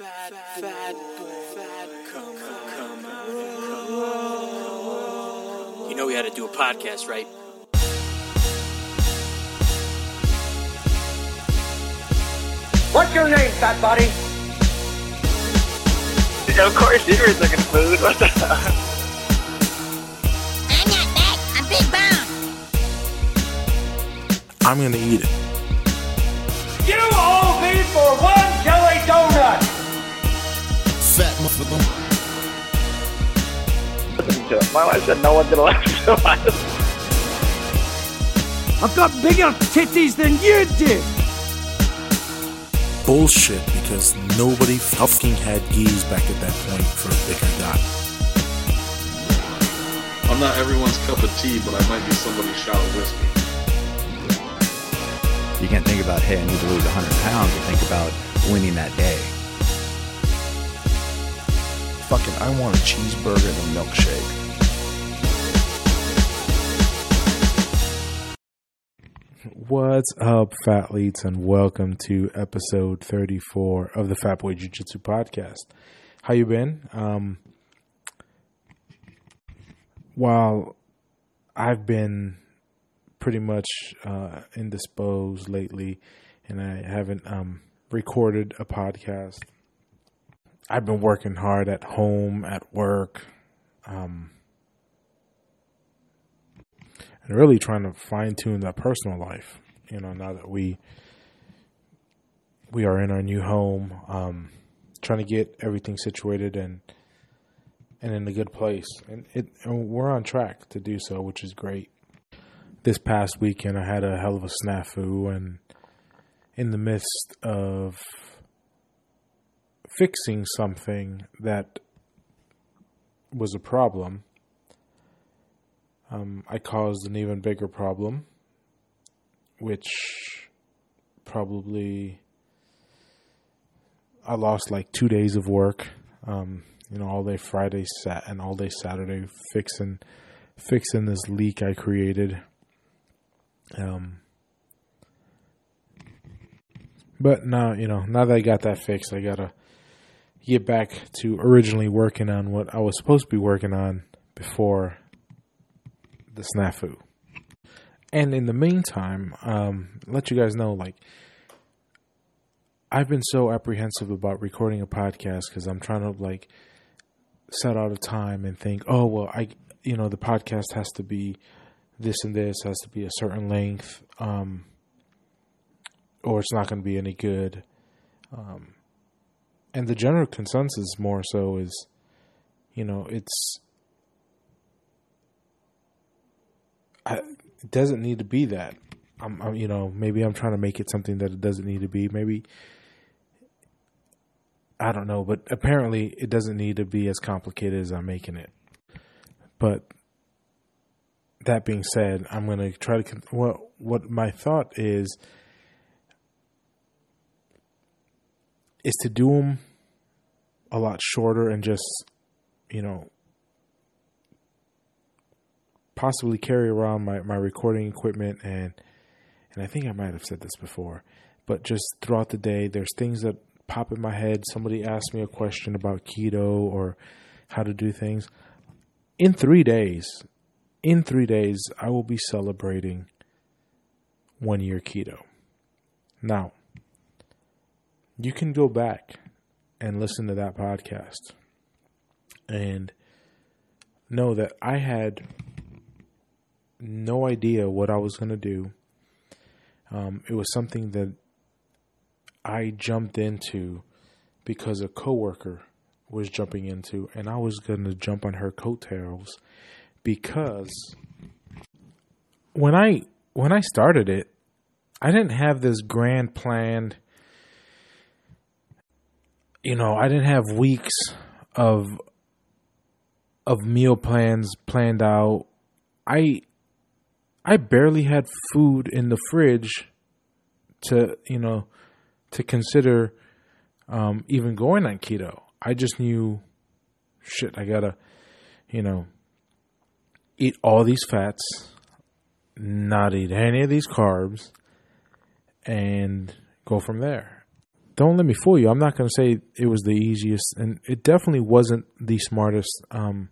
Fat, fat, fat, come, come, You know we had to do a podcast, right? What's your name, fat body? Of course, you were looking food. What the hell? I'm not fat. I'm big bone. I'm gonna eat it. You owe me for one Fat motherfucker. Listen to it. My wife said no one's gonna listen to us. I've got bigger titties than you do. Bullshit because nobody fucking had gis back at that point for a bigger guy. I'm not everyone's cup of tea, but I might be somebody's shot of whiskey. You can't think about, hey, I need to lose 100 pounds and think about winning that day. Fucking, I want a cheeseburger and a milkshake. What's up, fatleets, and welcome to episode 34 of the Fat Boy Jiu Jitsu podcast. How you been? Um, while I've been pretty much uh, indisposed lately, and I haven't um, recorded a podcast. I've been working hard at home, at work, um, and really trying to fine tune that personal life. You know, now that we we are in our new home, um, trying to get everything situated and and in a good place, and it and we're on track to do so, which is great. This past weekend, I had a hell of a snafu, and in the midst of fixing something that was a problem, um, I caused an even bigger problem, which probably I lost like two days of work. Um, you know, all day Friday, sat and all day Saturday fixing fixing this leak I created. Um, but now, you know, now that I got that fixed, I gotta get back to originally working on what I was supposed to be working on before the snafu. And in the meantime, um, let you guys know, like, I've been so apprehensive about recording a podcast because I'm trying to like set out a time and think, oh well, I, you know, the podcast has to be this and this has to be a certain length, um, or it's not going to be any good. Um, and the general consensus more so is, you know, it's I, it doesn't need to be that. I'm, I'm, you know, maybe I'm trying to make it something that it doesn't need to be. Maybe I don't know, but apparently it doesn't need to be as complicated as I'm making it. But that being said, I'm going to try to. Well, what my thought is is to do them a lot shorter and just, you know, possibly carry around my, my recording equipment and and I think I might have said this before, but just throughout the day there's things that pop in my head. Somebody asks me a question about keto or how to do things. In 3 days, in 3 days I will be celebrating 1 year keto. Now, you can go back and listen to that podcast and know that I had no idea what I was going to do. Um, it was something that I jumped into because a coworker was jumping into, and I was going to jump on her coattails because when I when I started it, I didn't have this grand planned. You know, I didn't have weeks of of meal plans planned out. I I barely had food in the fridge to, you know, to consider um, even going on keto. I just knew, shit, I gotta, you know, eat all these fats, not eat any of these carbs, and go from there. Don't let me fool you. I'm not going to say it was the easiest, and it definitely wasn't the smartest um,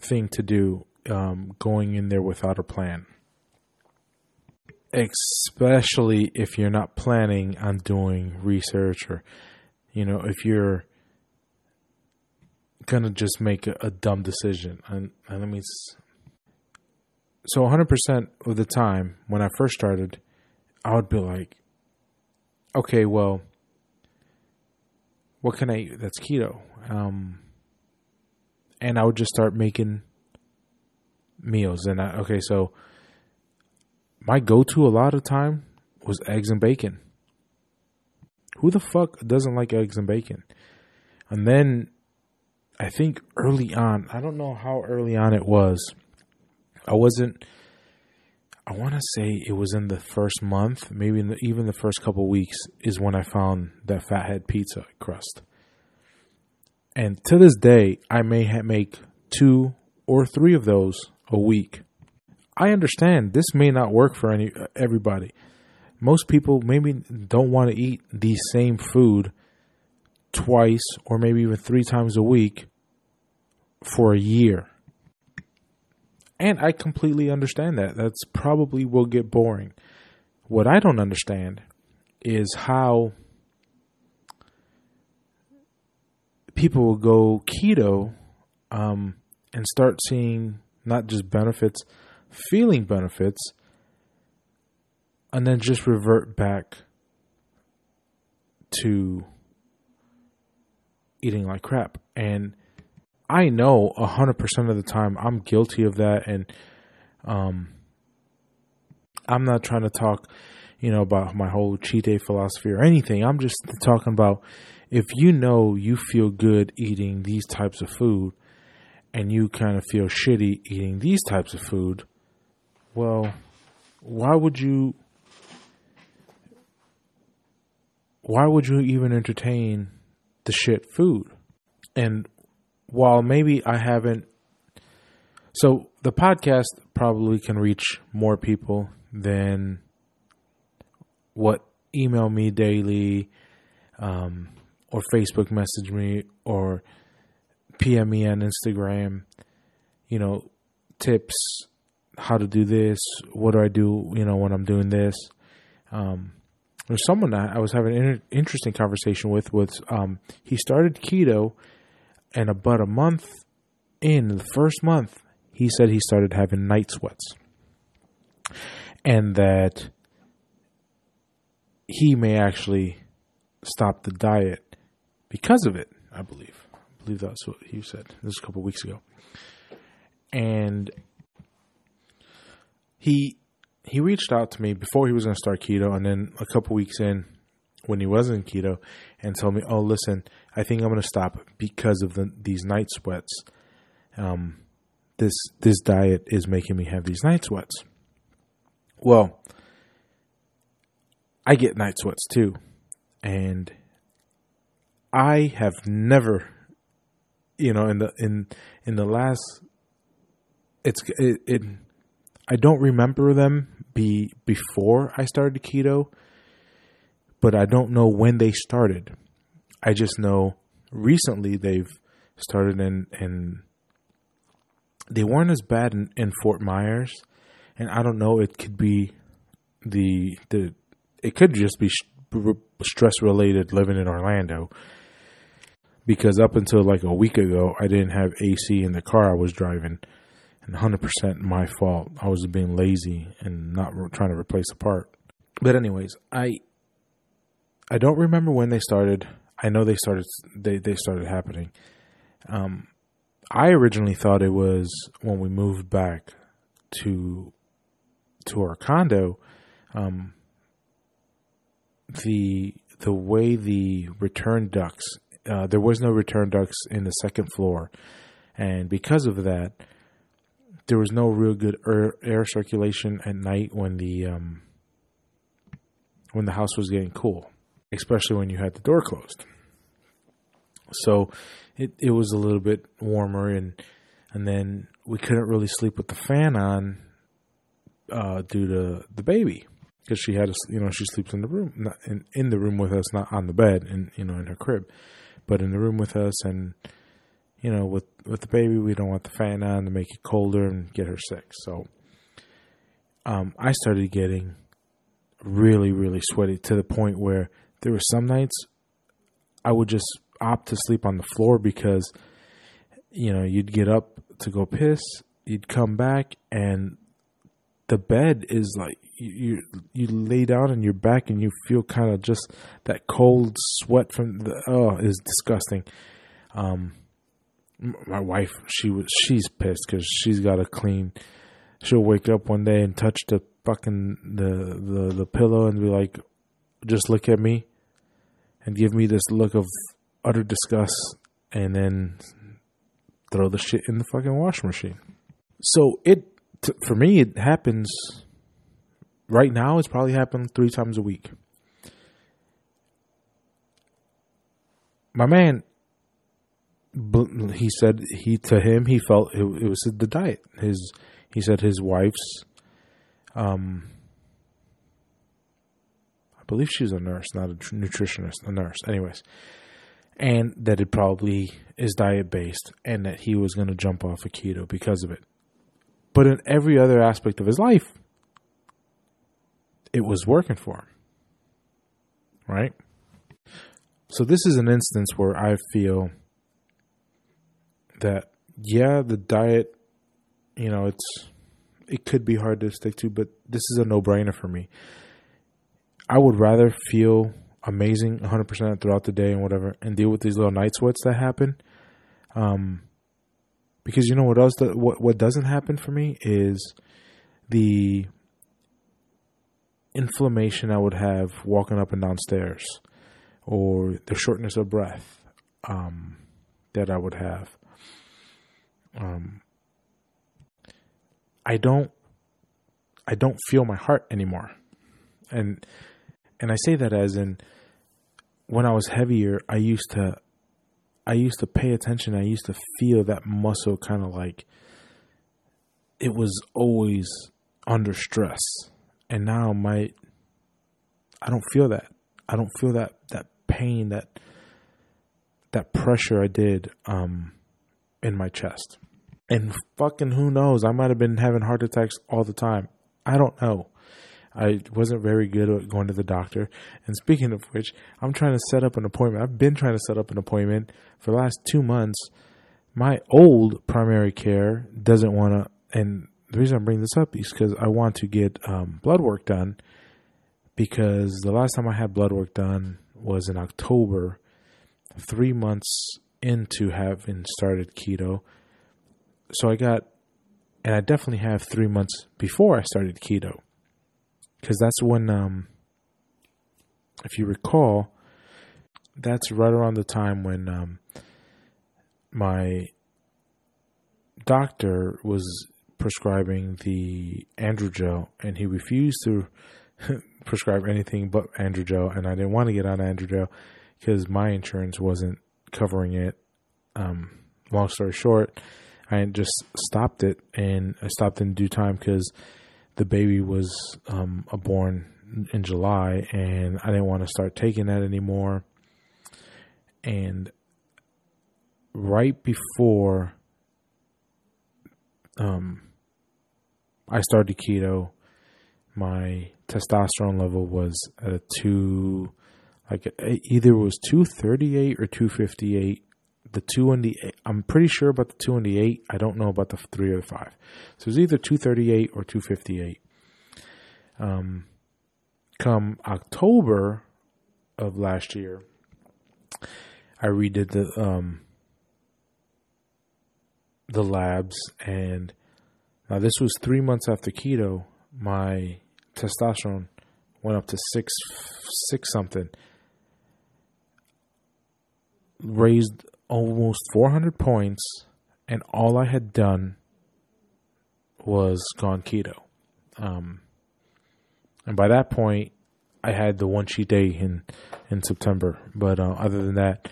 thing to do um, going in there without a plan. Especially if you're not planning on doing research or, you know, if you're going to just make a, a dumb decision. And, and let me. So 100% of the time when I first started, I would be like, okay, well, what can I eat that's keto? Um, and I would just start making meals. And I, okay, so my go-to a lot of time was eggs and bacon. Who the fuck doesn't like eggs and bacon? And then I think early on, I don't know how early on it was. I wasn't. I want to say it was in the first month, maybe the, even the first couple weeks, is when I found that fathead pizza crust. And to this day, I may ha- make two or three of those a week. I understand this may not work for any everybody. Most people maybe don't want to eat the same food twice or maybe even three times a week for a year. And I completely understand that. That's probably will get boring. What I don't understand is how people will go keto um, and start seeing not just benefits, feeling benefits, and then just revert back to eating like crap. And I know a hundred percent of the time I'm guilty of that, and um, I'm not trying to talk, you know, about my whole cheat day philosophy or anything. I'm just talking about if you know you feel good eating these types of food, and you kind of feel shitty eating these types of food. Well, why would you? Why would you even entertain the shit food? And while maybe I haven't, so the podcast probably can reach more people than what email me daily, um, or Facebook message me, or PM me on Instagram. You know, tips, how to do this, what do I do, you know, when I'm doing this. Um, there's someone that I was having an inter- interesting conversation with. Was um, he started keto, and about a month in, the first month, he said he started having night sweats, and that he may actually stop the diet because of it. I believe. I believe that's what he said. This was a couple weeks ago, and he he reached out to me before he was going to start keto, and then a couple weeks in, when he was in keto, and told me, "Oh, listen, I think I'm going to stop because of the, these night sweats. Um, this this diet is making me have these night sweats." Well, I get night sweats too, and I have never, you know, in the in in the last, it's it, it I don't remember them be before I started keto, but I don't know when they started. I just know recently they've started in and they weren't as bad in, in Fort Myers, and I don't know. It could be the the it could just be stress related living in Orlando because up until like a week ago I didn't have AC in the car I was driving and 100% my fault. I was being lazy and not re- trying to replace a part. But anyways, I I don't remember when they started. I know they started they they started happening. Um I originally thought it was when we moved back to to our condo um the the way the return ducts uh, there was no return ducts in the second floor and because of that there was no real good air, air circulation at night when the um, when the house was getting cool, especially when you had the door closed. So it it was a little bit warmer and and then we couldn't really sleep with the fan on uh, due to the baby. because she had, a, you know, she sleeps in the room, not in, in the room with us, not on the bed, and you know, in her crib, but in the room with us, and you know, with with the baby, we don't want the fan on to make it colder and get her sick. So, um, I started getting really, really sweaty to the point where there were some nights I would just opt to sleep on the floor because, you know, you'd get up to go piss, you'd come back, and the bed is like you you, lay down on your back and you feel kind of just that cold sweat from the oh is disgusting. Um, my wife she was she's pissed because she's got to clean. She'll wake up one day and touch the fucking the, the the pillow and be like, just look at me, and give me this look of utter disgust, and then throw the shit in the fucking wash machine. So it t- for me it happens right now. It's probably happened three times a week. My man he said he to him he felt it, it was the diet. His he said his wife's um I believe she's a nurse, not a tr- nutritionist, a nurse. Anyways, and that it probably is diet based, and that he was going to jump off of keto because of it. But in every other aspect of his life, it was working for him. Right? So, this is an instance where I feel that, yeah, the diet, you know, it's, it could be hard to stick to, but this is a no brainer for me. I would rather feel amazing 100% throughout the day and whatever and deal with these little night sweats that happen. Um, because you know what else that what what doesn't happen for me is the inflammation I would have walking up and down stairs or the shortness of breath um, that I would have. Um, I don't I don't feel my heart anymore. And and I say that as in when I was heavier, I used to I used to pay attention. I used to feel that muscle kind of like it was always under stress. And now my I don't feel that. I don't feel that that pain that that pressure I did um in my chest. And fucking who knows? I might have been having heart attacks all the time. I don't know. I wasn't very good at going to the doctor. And speaking of which, I'm trying to set up an appointment. I've been trying to set up an appointment for the last two months. My old primary care doesn't want to, and the reason I'm bringing this up is because I want to get um, blood work done. Because the last time I had blood work done was in October, three months into having started keto. So I got, and I definitely have three months before I started keto because that's when, um, if you recall, that's right around the time when um, my doctor was prescribing the androgel, and he refused to prescribe anything but androgel, and I didn't want to get on androgel because my insurance wasn't covering it. Um, long story short, I just stopped it, and I stopped in due time because the baby was um, born in July, and I didn't want to start taking that anymore. And right before um, I started keto, my testosterone level was at a two, like either was two thirty eight or two fifty eight. The two and the eight. I'm pretty sure about the two and the eight. I don't know about the three or the five. So it was either two thirty eight or two fifty eight. Um, come October of last year, I redid the um the labs, and now this was three months after keto. My testosterone went up to six six something, raised almost 400 points, and all I had done was gone keto. Um, and by that point, I had the one cheat day in in September. But uh, other than that,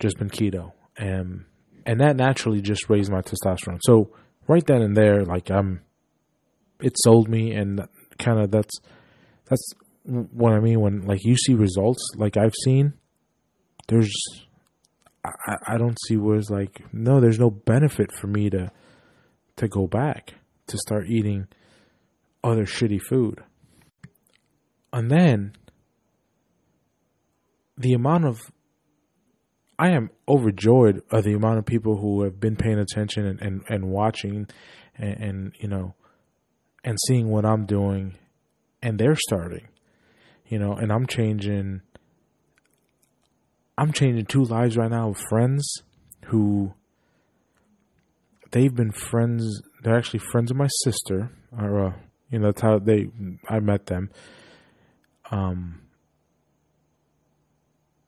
just been keto, and and that naturally just raised my testosterone. So right then and there, like I'm, it sold me, and kind of that's That's what I mean when like you see results like I've seen. There's, I, I don't see where it's like no, there's no benefit for me to to go back to start eating other shitty food. And then the amount of I am overjoyed of the amount of people who have been paying attention and, and, and watching and, and you know and seeing what I'm doing and they're starting. You know, and I'm changing I'm changing two lives right now with friends who they've been friends they're actually friends of my sister or uh, you know that's how they I met them. Um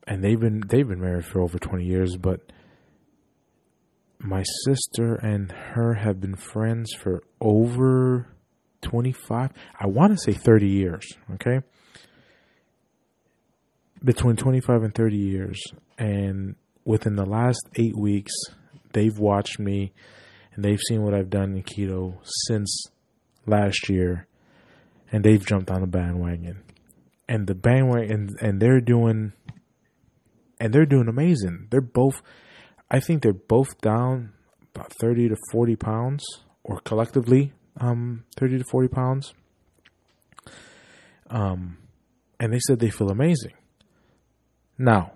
and they've been they've been married for over 20 years but my sister and her have been friends for over 25 I want to say 30 years okay between 25 and 30 years and within the last 8 weeks they've watched me and they've seen what I've done in keto since last year and they've jumped on the bandwagon and the bandwagon and, and they're doing and they're doing amazing. They're both, I think they're both down about 30 to 40 pounds or collectively, um, 30 to 40 pounds. Um, and they said they feel amazing. Now,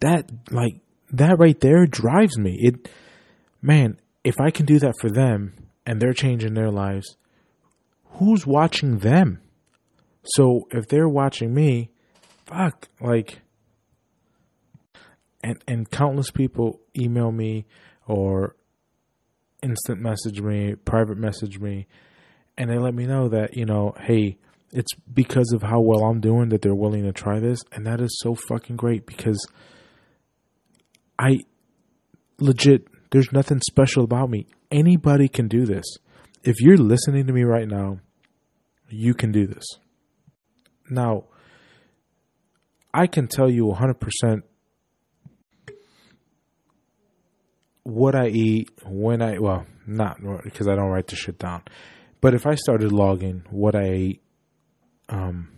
that, like, that right there drives me. It, man, if I can do that for them and they're changing their lives, who's watching them? So if they're watching me, fuck, like, and and countless people email me or instant message me, private message me, and they let me know that you know, hey, it's because of how well I'm doing that they're willing to try this, and that is so fucking great because I legit, there's nothing special about me. Anybody can do this. If you're listening to me right now, you can do this. Now, I can tell you 100% what I eat, when I, well, not because I don't write the shit down. But if I started logging what I eat, um,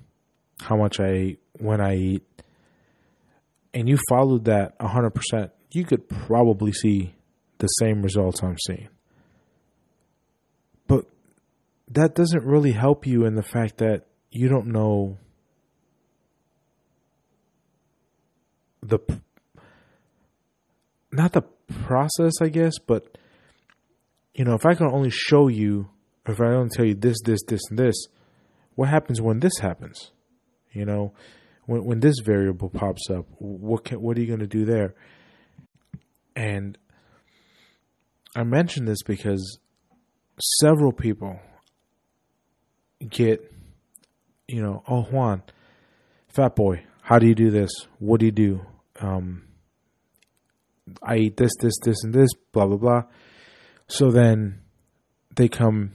how much I eat, when I eat, and you followed that 100%, you could probably see the same results I'm seeing. But that doesn't really help you in the fact that you don't know the not the process, I guess, but you know, if I can only show you, if I only tell you this, this, this, and this, what happens when this happens? You know, when when this variable pops up, what can, what are you going to do there? And I mention this because several people get, you know, oh Juan, fat boy, how do you do this? What do you do? Um, I eat this, this, this, and this, blah blah blah. So then they come,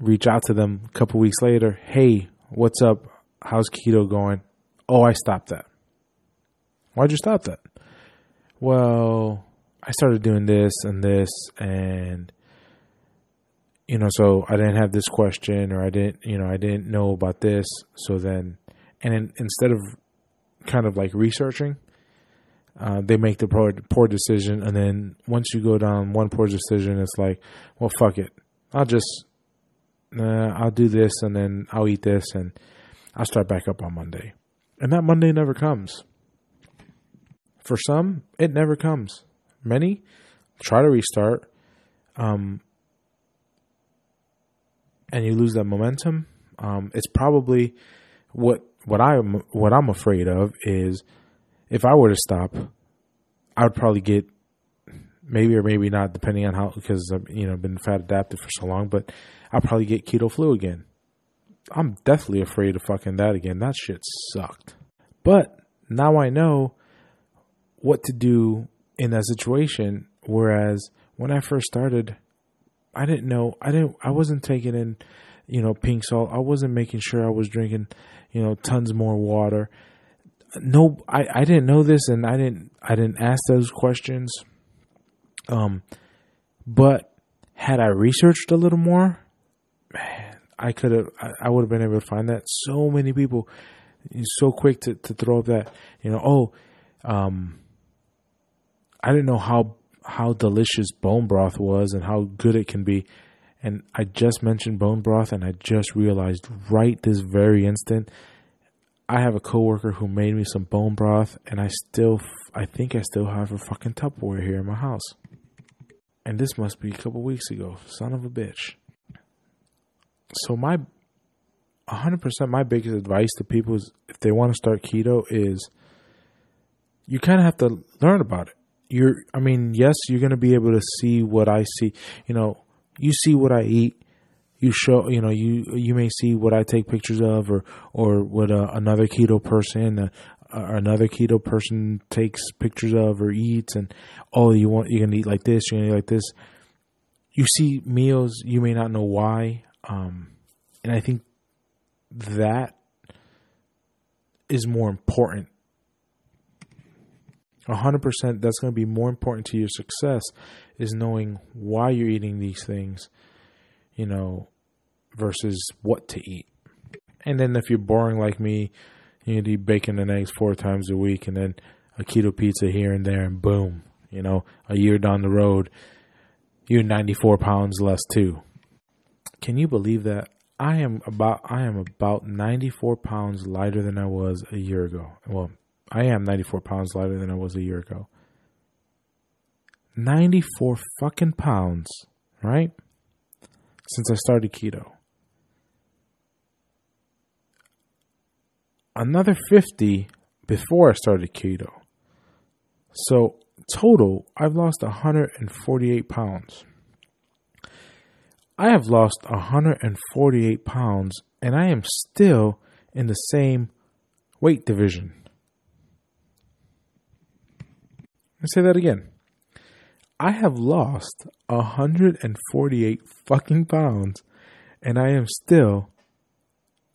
reach out to them a couple weeks later. Hey, what's up? How's keto going? Oh, I stopped that. Why'd you stop that? Well, I started doing this and this and you know, so I didn't have this question or I didn't, you know, I didn't know about this. So then, and in, instead of kind of like researching, uh, they make the poor, poor decision. And then once you go down one poor decision, it's like, well, fuck it. I'll just, uh, I'll do this and then I'll eat this and I'll start back up on Monday. And that Monday never comes. For some, it never comes. Many try to restart. Um, and you lose that momentum, um, it's probably what what I'm what I'm afraid of is if I were to stop, I would probably get maybe or maybe not depending on how because I've you know been fat adapted for so long, but I'll probably get keto flu again. I'm definitely afraid of fucking that again. That shit sucked. But now I know what to do in that situation. Whereas when I first started, I didn't know. I didn't. I wasn't taking in, you know, pink salt. I wasn't making sure I was drinking, you know, tons more water. No, I, I didn't know this, and I didn't. I didn't ask those questions. Um, but had I researched a little more, man, I could have, I, I would have been able to find that. So many people, so quick to, to throw up that, you know, oh, um, I didn't know how how delicious bone broth was and how good it can be. And I just mentioned bone broth, and I just realized right this very instant, I have a coworker who made me some bone broth, and I still, I think I still have a fucking Tupperware here in my house. And this must be a couple weeks ago. Son of a bitch. So my, hundred percent, my biggest advice to people is if they want to start keto is, you kind of have to learn about it. You're, I mean, yes, you're going to be able to see what I see. You know, you see what I eat. You show, you know, you you may see what I take pictures of, or or what uh, another keto person, uh, another keto person takes pictures of or eats, and oh, you want you're gonna eat like this, you're gonna eat like this. You see meals, you may not know why, um, and I think that is more important. hundred percent, that's going to be more important to your success is knowing why you're eating these things, you know, versus what to eat. And then if you're boring like me, you eat bacon and eggs four times a week and then a keto pizza here and there and boom, you know, a year down the road, you're 94 pounds less too. Can you believe that? I am about I am about 94 pounds lighter than I was a year ago. Well, I am 94 pounds lighter than I was a year ago. 94 fucking pounds, right? Since I started keto. Another 50 before I started keto. So, total, I've lost 148 pounds. I have lost 148 pounds and I am still in the same weight division. Let's say that again. I have lost 148 fucking pounds and I am still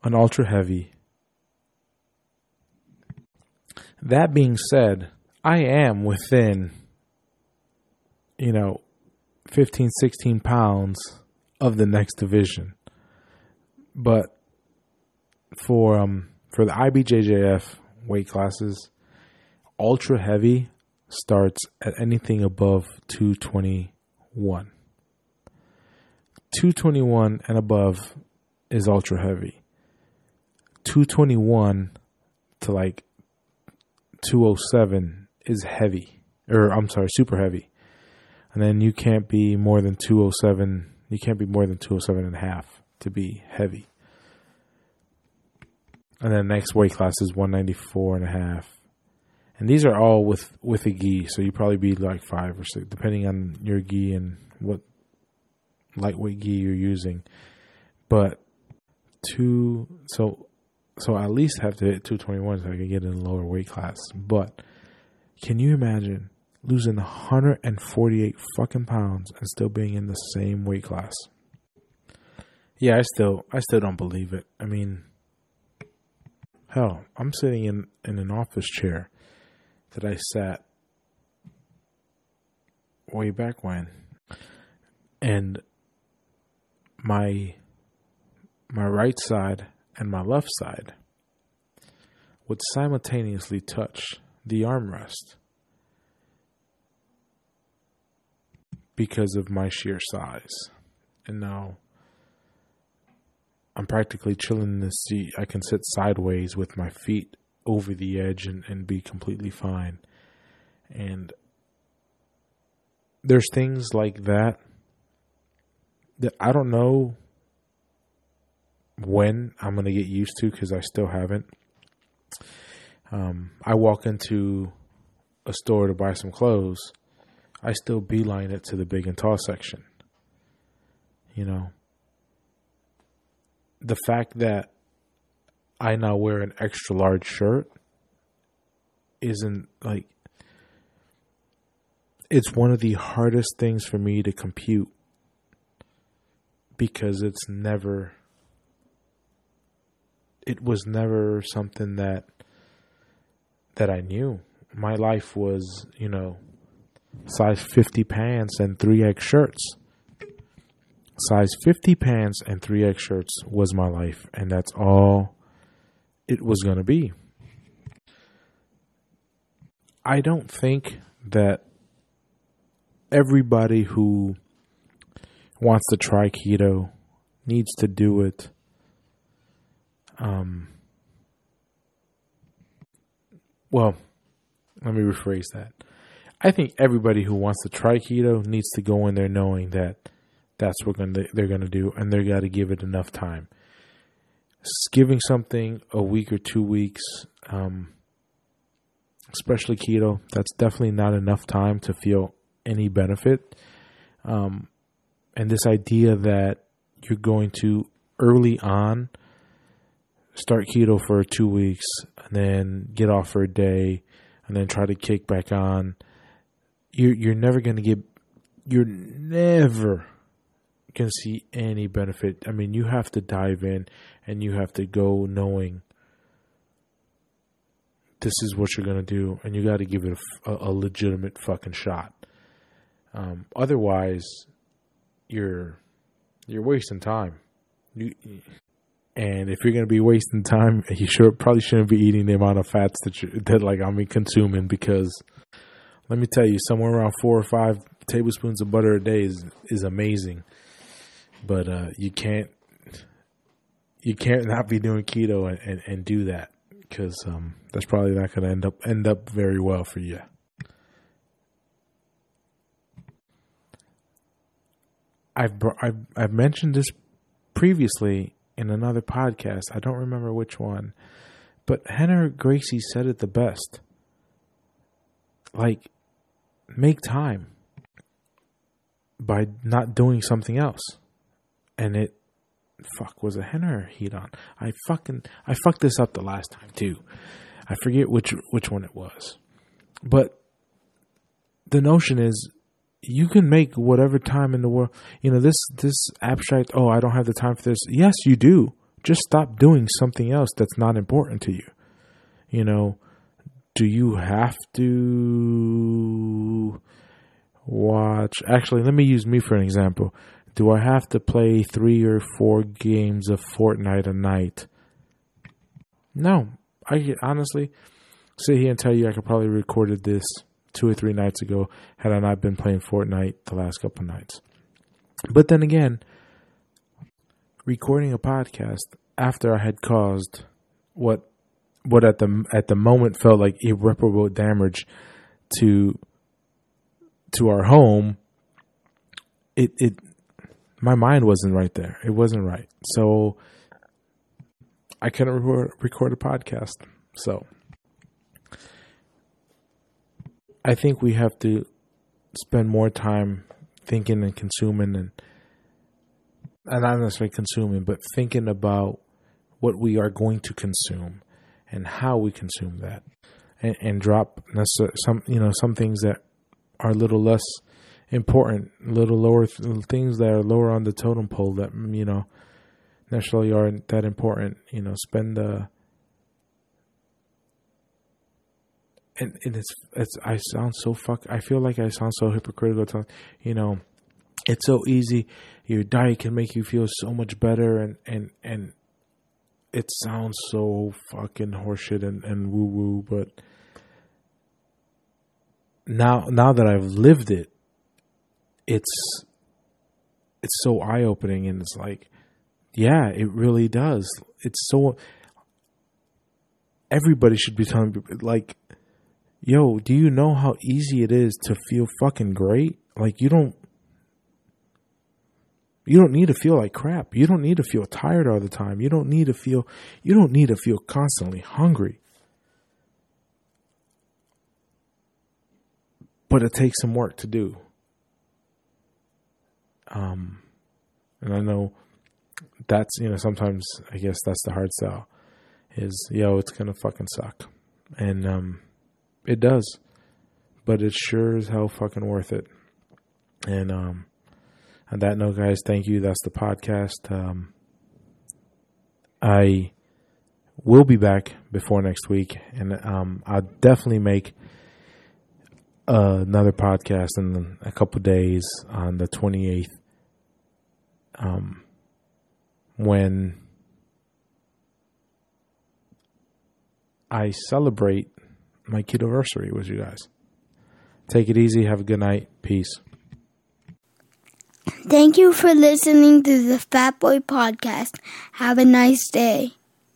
an ultra heavy. That being said, I am within, you know, 15, 16 pounds of the next division. But for um for the IBJJF weight classes, ultra heavy starts at anything above 221. 221 and above is ultra heavy. 221 to like 207 is heavy. Or I'm sorry, super heavy. And then you can't be more than 207. You can't be more than 207 and a half to be heavy. And then next weight class is 194 and a half and these are all with with a gi. So you probably be like five or six, depending on your gi and what lightweight gi you're using. But two, so so I at least have to hit two twenty one so I can get in a lower weight class. But can you imagine losing 148 fucking pounds and still being in the same weight class? Yeah, I still I still don't believe it. I mean, hell, I'm sitting in in an office chair that I sat way back when, and my my right side and my left side would simultaneously touch the armrest because of my sheer size. And now I'm practically chilling in the seat. I can sit sideways with my feet over the edge and, and be completely fine. And there's things like that that I don't know when I'm going to get used to because I still haven't. Um, I walk into a store to buy some clothes, I still beeline it to the big and tall section. You know, the fact that I now wear an extra large shirt isn't like it's one of the hardest things for me to compute because it's never it was never something that that I knew. My life was, you know, size 50 pants and 3X shirts. size 50 pants and 3X shirts was my life, and that's all it was going to be. I don't think that everybody who wants to try keto needs to do it um well let me rephrase that. I think everybody who wants to try keto needs to go in there knowing that that's what gonna, they're going to do and they've got to give it enough time. Giving something a week or two weeks um especially keto that's definitely not enough time to feel any benefit. Um and this idea that you're going to early on start keto for two weeks and then get off for a day and then try to kick back on. You're you're never going to get you're never going to see any benefit. I mean you have to dive in and you have to go knowing this is what you're going to do and you got to give it a, a, legitimate fucking shot. Um, otherwise you're you're wasting time. You, and if you're going to be wasting time, you should probably shouldn't be eating the amount of fats that you that like I mean consuming because let me tell you, somewhere around four or five tablespoons of butter a day is is amazing. But uh, you can't you can't not be doing keto and, and, and do that because um, that's probably not going to end up end up very well for you. I've I've I've mentioned this previously in another podcast. I don't remember which one, but Rener Gracie said it the best. Like, make time by not doing something else, and it. Fuck, was it Rener or Hedon? I fucking I fucked this up the last time too. I forget which which one it was, but the notion is you can make whatever time in the world. You know, this this abstract, oh, I don't have the time for this. Yes, you do. Just stop doing something else that's not important to you. You know, do you have to watch Actually, let me use me for an example. Do I have to play 3 or 4 games of Fortnite a night? No. I honestly sit here and tell you I could probably recorded this two or three nights ago had I not been playing Fortnite the last couple nights. But then again, recording a podcast after I had caused what what at the at the moment felt like irreparable damage to to our home, it it my mind wasn't right there. It wasn't right. So I couldn't record, record a podcast. So I think we have to spend more time thinking and consuming and and not necessarily consuming, but thinking about what we are going to consume and how we consume that, and, and drop some you know some things that are a little less important, a little lower things that are lower on the totem pole that you know necessarily aren't that important. You know, spend the and, and it's it's I sound so fuck. I feel like I sound so hypocritical. To, you know, it's so easy. Your diet can make you feel so much better, and and and it sounds so fucking horseshit and and woo woo. But now now that I've lived it, it's it's so eye opening, and it's like, yeah, it really does. It's so. Everybody should be telling people like yo, do you know how easy it is to feel fucking great? Like you don't you don't need to feel like crap. You don't need to feel tired all the time. You don't need to feel you don't need to feel constantly hungry. But it takes some work to do. Um and I know that's you know sometimes I guess that's the hard sell is yo it's gonna fucking suck and um it does. But it sure as hell fucking worth it. And um on that note, guys, thank you. That's the podcast. Um I will be back before next week and um I'll definitely make uh, another podcast in a couple days on the 28th um, when I celebrate my kiddiversary with you guys. Take it easy. Have a good night. Peace. Thank you for listening to the Fat Boy Podcast. Have a nice day.